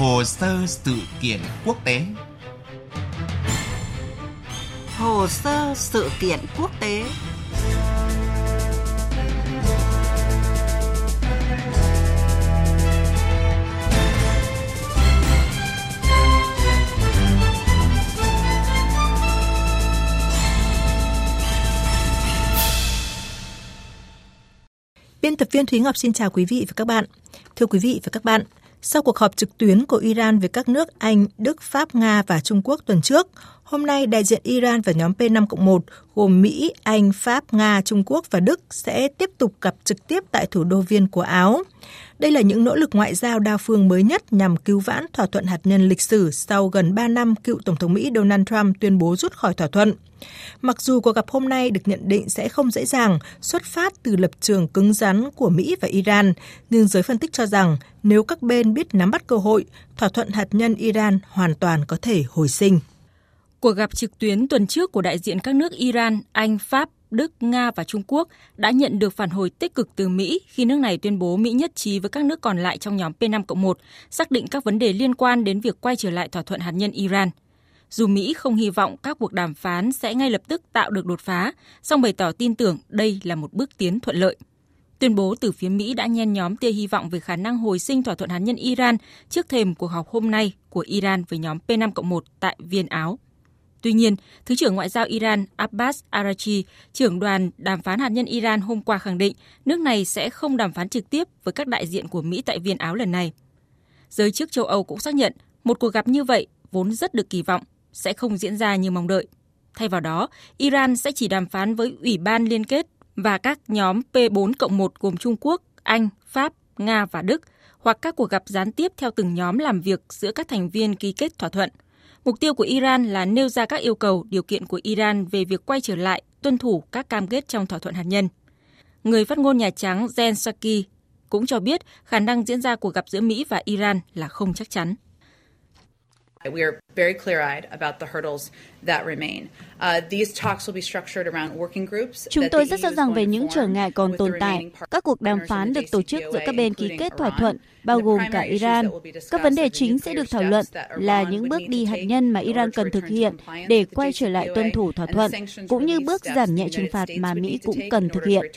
Hồ sơ sự kiện quốc tế Hồ sơ sự kiện quốc tế Biên tập viên Thúy Ngọc xin chào quý vị và các bạn. Thưa quý vị và các bạn, sau cuộc họp trực tuyến của Iran với các nước Anh, Đức, Pháp, Nga và Trung Quốc tuần trước, hôm nay đại diện Iran và nhóm P5-1 gồm Mỹ, Anh, Pháp, Nga, Trung Quốc và Đức sẽ tiếp tục gặp trực tiếp tại thủ đô Viên của Áo. Đây là những nỗ lực ngoại giao đa phương mới nhất nhằm cứu vãn thỏa thuận hạt nhân lịch sử sau gần 3 năm cựu Tổng thống Mỹ Donald Trump tuyên bố rút khỏi thỏa thuận. Mặc dù cuộc gặp hôm nay được nhận định sẽ không dễ dàng, xuất phát từ lập trường cứng rắn của Mỹ và Iran, nhưng giới phân tích cho rằng nếu các bên biết nắm bắt cơ hội, thỏa thuận hạt nhân Iran hoàn toàn có thể hồi sinh. Cuộc gặp trực tuyến tuần trước của đại diện các nước Iran, Anh, Pháp, Đức, Nga và Trung Quốc đã nhận được phản hồi tích cực từ Mỹ khi nước này tuyên bố Mỹ nhất trí với các nước còn lại trong nhóm P5-1, xác định các vấn đề liên quan đến việc quay trở lại thỏa thuận hạt nhân Iran. Dù Mỹ không hy vọng các cuộc đàm phán sẽ ngay lập tức tạo được đột phá, song bày tỏ tin tưởng đây là một bước tiến thuận lợi. Tuyên bố từ phía Mỹ đã nhen nhóm tia hy vọng về khả năng hồi sinh thỏa thuận hạt nhân Iran trước thềm cuộc họp hôm nay của Iran với nhóm P5-1 tại Viên Áo. Tuy nhiên, Thứ trưởng Ngoại giao Iran Abbas Arachi, trưởng đoàn đàm phán hạt nhân Iran hôm qua khẳng định nước này sẽ không đàm phán trực tiếp với các đại diện của Mỹ tại Viên Áo lần này. Giới chức châu Âu cũng xác nhận một cuộc gặp như vậy vốn rất được kỳ vọng sẽ không diễn ra như mong đợi. Thay vào đó, Iran sẽ chỉ đàm phán với Ủy ban Liên kết và các nhóm P4 cộng 1 gồm Trung Quốc, Anh, Pháp, Nga và Đức, hoặc các cuộc gặp gián tiếp theo từng nhóm làm việc giữa các thành viên ký kết thỏa thuận. Mục tiêu của Iran là nêu ra các yêu cầu, điều kiện của Iran về việc quay trở lại tuân thủ các cam kết trong thỏa thuận hạt nhân. Người phát ngôn Nhà Trắng Jen Psaki cũng cho biết khả năng diễn ra cuộc gặp giữa Mỹ và Iran là không chắc chắn. We are very clear-eyed about the hurdles that remain. Uh, these talks will be structured around working groups. Chúng tôi rất rõ ràng về những trở ngại còn tồn tại. Các cuộc đàm phán được tổ chức giữa các bên ký kết thỏa thuận, bao gồm cả Iran. Các vấn đề chính sẽ được thảo luận là những bước đi hạt nhân mà Iran cần thực hiện để quay trở lại tuân thủ thỏa thuận, cũng như bước giảm nhẹ trừng phạt mà Mỹ cũng cần thực hiện.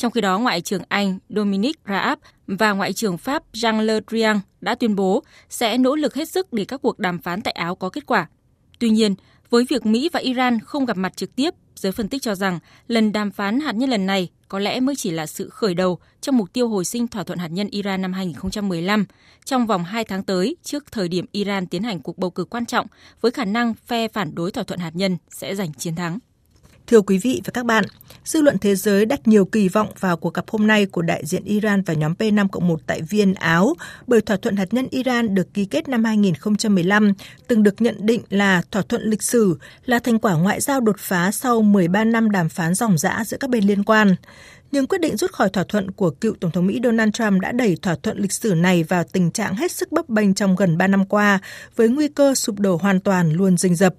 Trong khi đó, Ngoại trưởng Anh Dominic Raab và Ngoại trưởng Pháp Jean Le Drian đã tuyên bố sẽ nỗ lực hết sức để các cuộc đàm phán tại Áo có kết quả. Tuy nhiên, với việc Mỹ và Iran không gặp mặt trực tiếp, giới phân tích cho rằng lần đàm phán hạt nhân lần này có lẽ mới chỉ là sự khởi đầu trong mục tiêu hồi sinh thỏa thuận hạt nhân Iran năm 2015 trong vòng 2 tháng tới trước thời điểm Iran tiến hành cuộc bầu cử quan trọng với khả năng phe phản đối thỏa thuận hạt nhân sẽ giành chiến thắng. Thưa quý vị và các bạn, dư luận thế giới đặt nhiều kỳ vọng vào cuộc gặp hôm nay của đại diện Iran và nhóm P5 cộng 1 tại Viên, Áo, bởi thỏa thuận hạt nhân Iran được ký kết năm 2015, từng được nhận định là thỏa thuận lịch sử, là thành quả ngoại giao đột phá sau 13 năm đàm phán ròng rã giữa các bên liên quan. Nhưng quyết định rút khỏi thỏa thuận của cựu Tổng thống Mỹ Donald Trump đã đẩy thỏa thuận lịch sử này vào tình trạng hết sức bấp bênh trong gần 3 năm qua, với nguy cơ sụp đổ hoàn toàn luôn rình rập.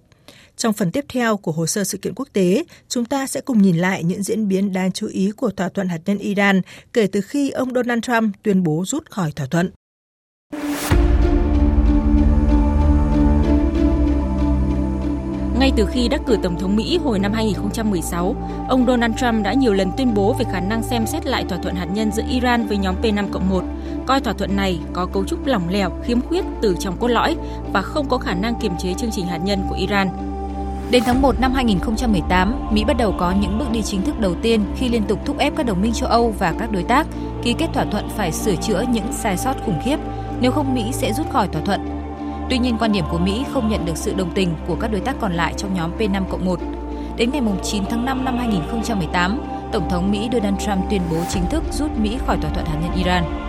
Trong phần tiếp theo của hồ sơ sự kiện quốc tế, chúng ta sẽ cùng nhìn lại những diễn biến đáng chú ý của thỏa thuận hạt nhân Iran kể từ khi ông Donald Trump tuyên bố rút khỏi thỏa thuận. Ngay từ khi đắc cử Tổng thống Mỹ hồi năm 2016, ông Donald Trump đã nhiều lần tuyên bố về khả năng xem xét lại thỏa thuận hạt nhân giữa Iran với nhóm P5-1, coi thỏa thuận này có cấu trúc lỏng lẻo, khiếm khuyết từ trong cốt lõi và không có khả năng kiềm chế chương trình hạt nhân của Iran. Đến tháng 1 năm 2018, Mỹ bắt đầu có những bước đi chính thức đầu tiên khi liên tục thúc ép các đồng minh châu Âu và các đối tác ký kết thỏa thuận phải sửa chữa những sai sót khủng khiếp, nếu không Mỹ sẽ rút khỏi thỏa thuận. Tuy nhiên, quan điểm của Mỹ không nhận được sự đồng tình của các đối tác còn lại trong nhóm P5 1. Đến ngày 9 tháng 5 năm 2018, Tổng thống Mỹ Donald Trump tuyên bố chính thức rút Mỹ khỏi thỏa thuận hạt nhân Iran.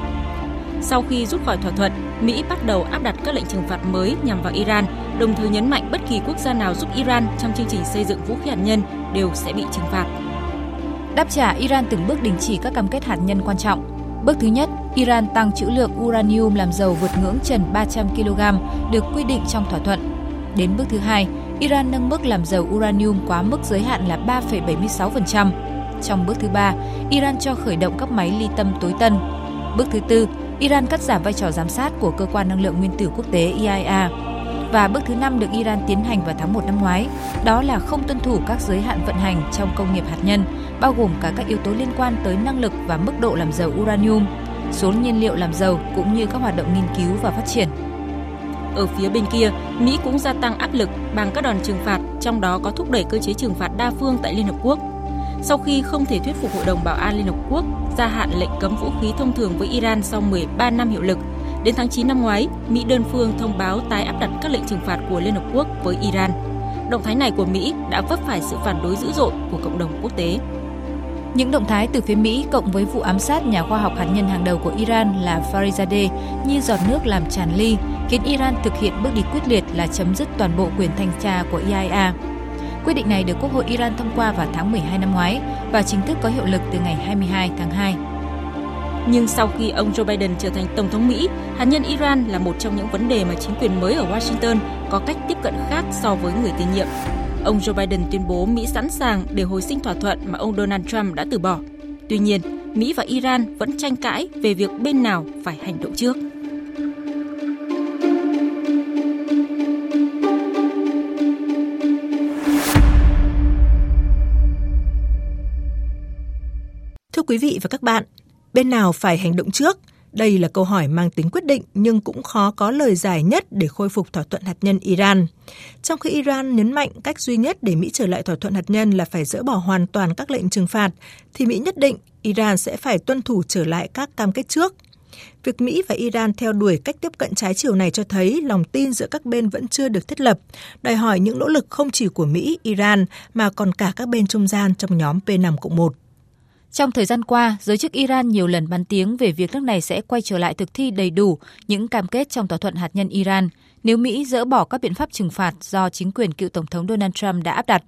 Sau khi rút khỏi thỏa thuận, Mỹ bắt đầu áp đặt các lệnh trừng phạt mới nhằm vào Iran, đồng thời nhấn mạnh bất kỳ quốc gia nào giúp Iran trong chương trình xây dựng vũ khí hạt nhân đều sẽ bị trừng phạt. Đáp trả, Iran từng bước đình chỉ các cam kết hạt nhân quan trọng. Bước thứ nhất, Iran tăng trữ lượng uranium làm dầu vượt ngưỡng trần 300 kg được quy định trong thỏa thuận. Đến bước thứ hai, Iran nâng mức làm dầu uranium quá mức giới hạn là 3,76%. Trong bước thứ ba, Iran cho khởi động các máy ly tâm tối tân. Bước thứ tư, Iran cắt giảm vai trò giám sát của cơ quan năng lượng nguyên tử quốc tế IAEA. Và bước thứ năm được Iran tiến hành vào tháng 1 năm ngoái, đó là không tuân thủ các giới hạn vận hành trong công nghiệp hạt nhân, bao gồm cả các yếu tố liên quan tới năng lực và mức độ làm giàu uranium, số nhiên liệu làm giàu cũng như các hoạt động nghiên cứu và phát triển. Ở phía bên kia, Mỹ cũng gia tăng áp lực bằng các đòn trừng phạt, trong đó có thúc đẩy cơ chế trừng phạt đa phương tại Liên Hợp Quốc. Sau khi không thể thuyết phục Hội đồng Bảo an Liên Hợp Quốc gia hạn lệnh cấm vũ khí thông thường với Iran sau 13 năm hiệu lực, đến tháng 9 năm ngoái, Mỹ đơn phương thông báo tái áp đặt các lệnh trừng phạt của Liên Hợp Quốc với Iran. Động thái này của Mỹ đã vấp phải sự phản đối dữ dội của cộng đồng quốc tế. Những động thái từ phía Mỹ cộng với vụ ám sát nhà khoa học hạt nhân hàng đầu của Iran là Farizadeh như giọt nước làm tràn ly, khiến Iran thực hiện bước đi quyết liệt là chấm dứt toàn bộ quyền thanh tra của IAEA. Quyết định này được Quốc hội Iran thông qua vào tháng 12 năm ngoái và chính thức có hiệu lực từ ngày 22 tháng 2. Nhưng sau khi ông Joe Biden trở thành Tổng thống Mỹ, hạt nhân Iran là một trong những vấn đề mà chính quyền mới ở Washington có cách tiếp cận khác so với người tiền nhiệm. Ông Joe Biden tuyên bố Mỹ sẵn sàng để hồi sinh thỏa thuận mà ông Donald Trump đã từ bỏ. Tuy nhiên, Mỹ và Iran vẫn tranh cãi về việc bên nào phải hành động trước. Thưa quý vị và các bạn, bên nào phải hành động trước? Đây là câu hỏi mang tính quyết định nhưng cũng khó có lời giải nhất để khôi phục thỏa thuận hạt nhân Iran. Trong khi Iran nhấn mạnh cách duy nhất để Mỹ trở lại thỏa thuận hạt nhân là phải dỡ bỏ hoàn toàn các lệnh trừng phạt, thì Mỹ nhất định Iran sẽ phải tuân thủ trở lại các cam kết trước. Việc Mỹ và Iran theo đuổi cách tiếp cận trái chiều này cho thấy lòng tin giữa các bên vẫn chưa được thiết lập, đòi hỏi những nỗ lực không chỉ của Mỹ, Iran mà còn cả các bên trung gian trong nhóm P5 1. Trong thời gian qua, giới chức Iran nhiều lần bắn tiếng về việc nước này sẽ quay trở lại thực thi đầy đủ những cam kết trong thỏa thuận hạt nhân Iran nếu Mỹ dỡ bỏ các biện pháp trừng phạt do chính quyền cựu Tổng thống Donald Trump đã áp đặt.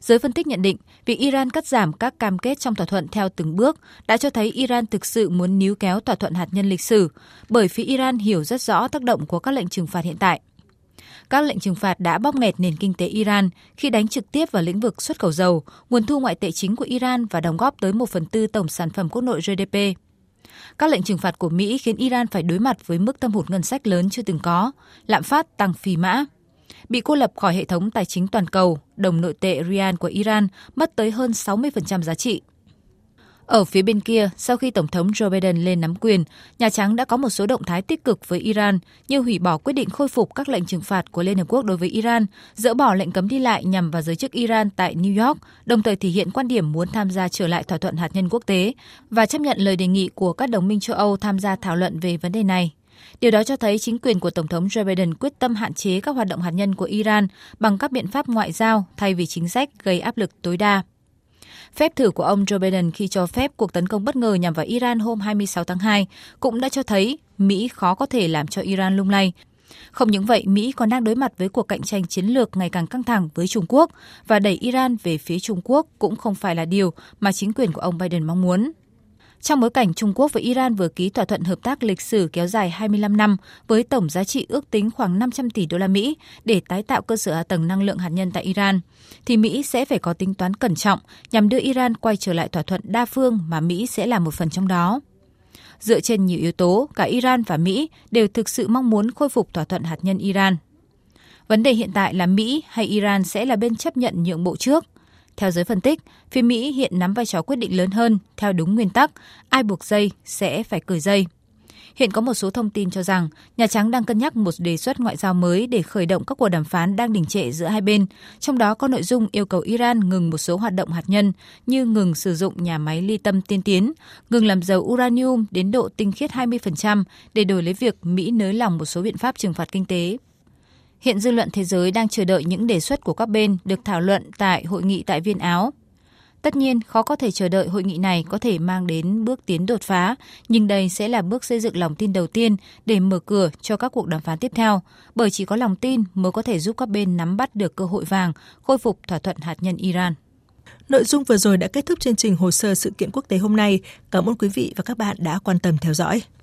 Giới phân tích nhận định, việc Iran cắt giảm các cam kết trong thỏa thuận theo từng bước đã cho thấy Iran thực sự muốn níu kéo thỏa thuận hạt nhân lịch sử, bởi phía Iran hiểu rất rõ tác động của các lệnh trừng phạt hiện tại – các lệnh trừng phạt đã bóp nghẹt nền kinh tế Iran khi đánh trực tiếp vào lĩnh vực xuất khẩu dầu, nguồn thu ngoại tệ chính của Iran và đóng góp tới 1 phần tư tổng sản phẩm quốc nội GDP. Các lệnh trừng phạt của Mỹ khiến Iran phải đối mặt với mức thâm hụt ngân sách lớn chưa từng có, lạm phát tăng phi mã. Bị cô lập khỏi hệ thống tài chính toàn cầu, đồng nội tệ rial của Iran mất tới hơn 60% giá trị. Ở phía bên kia, sau khi Tổng thống Joe Biden lên nắm quyền, Nhà Trắng đã có một số động thái tích cực với Iran như hủy bỏ quyết định khôi phục các lệnh trừng phạt của Liên Hợp Quốc đối với Iran, dỡ bỏ lệnh cấm đi lại nhằm vào giới chức Iran tại New York, đồng thời thể hiện quan điểm muốn tham gia trở lại thỏa thuận hạt nhân quốc tế và chấp nhận lời đề nghị của các đồng minh châu Âu tham gia thảo luận về vấn đề này. Điều đó cho thấy chính quyền của Tổng thống Joe Biden quyết tâm hạn chế các hoạt động hạt nhân của Iran bằng các biện pháp ngoại giao thay vì chính sách gây áp lực tối đa. Phép thử của ông Joe Biden khi cho phép cuộc tấn công bất ngờ nhằm vào Iran hôm 26 tháng 2 cũng đã cho thấy Mỹ khó có thể làm cho Iran lung lay. Không những vậy, Mỹ còn đang đối mặt với cuộc cạnh tranh chiến lược ngày càng căng thẳng với Trung Quốc và đẩy Iran về phía Trung Quốc cũng không phải là điều mà chính quyền của ông Biden mong muốn. Trong bối cảnh Trung Quốc và Iran vừa ký thỏa thuận hợp tác lịch sử kéo dài 25 năm với tổng giá trị ước tính khoảng 500 tỷ đô la Mỹ để tái tạo cơ sở hạ tầng năng lượng hạt nhân tại Iran, thì Mỹ sẽ phải có tính toán cẩn trọng nhằm đưa Iran quay trở lại thỏa thuận đa phương mà Mỹ sẽ là một phần trong đó. Dựa trên nhiều yếu tố, cả Iran và Mỹ đều thực sự mong muốn khôi phục thỏa thuận hạt nhân Iran. Vấn đề hiện tại là Mỹ hay Iran sẽ là bên chấp nhận nhượng bộ trước. Theo giới phân tích, phía Mỹ hiện nắm vai trò quyết định lớn hơn theo đúng nguyên tắc ai buộc dây sẽ phải cởi dây. Hiện có một số thông tin cho rằng Nhà Trắng đang cân nhắc một đề xuất ngoại giao mới để khởi động các cuộc đàm phán đang đình trệ giữa hai bên, trong đó có nội dung yêu cầu Iran ngừng một số hoạt động hạt nhân như ngừng sử dụng nhà máy ly tâm tiên tiến, ngừng làm dầu uranium đến độ tinh khiết 20% để đổi lấy việc Mỹ nới lỏng một số biện pháp trừng phạt kinh tế. Hiện dư luận thế giới đang chờ đợi những đề xuất của các bên được thảo luận tại hội nghị tại Viên Áo. Tất nhiên, khó có thể chờ đợi hội nghị này có thể mang đến bước tiến đột phá, nhưng đây sẽ là bước xây dựng lòng tin đầu tiên để mở cửa cho các cuộc đàm phán tiếp theo, bởi chỉ có lòng tin mới có thể giúp các bên nắm bắt được cơ hội vàng khôi phục thỏa thuận hạt nhân Iran. Nội dung vừa rồi đã kết thúc chương trình hồ sơ sự kiện quốc tế hôm nay. Cảm ơn quý vị và các bạn đã quan tâm theo dõi.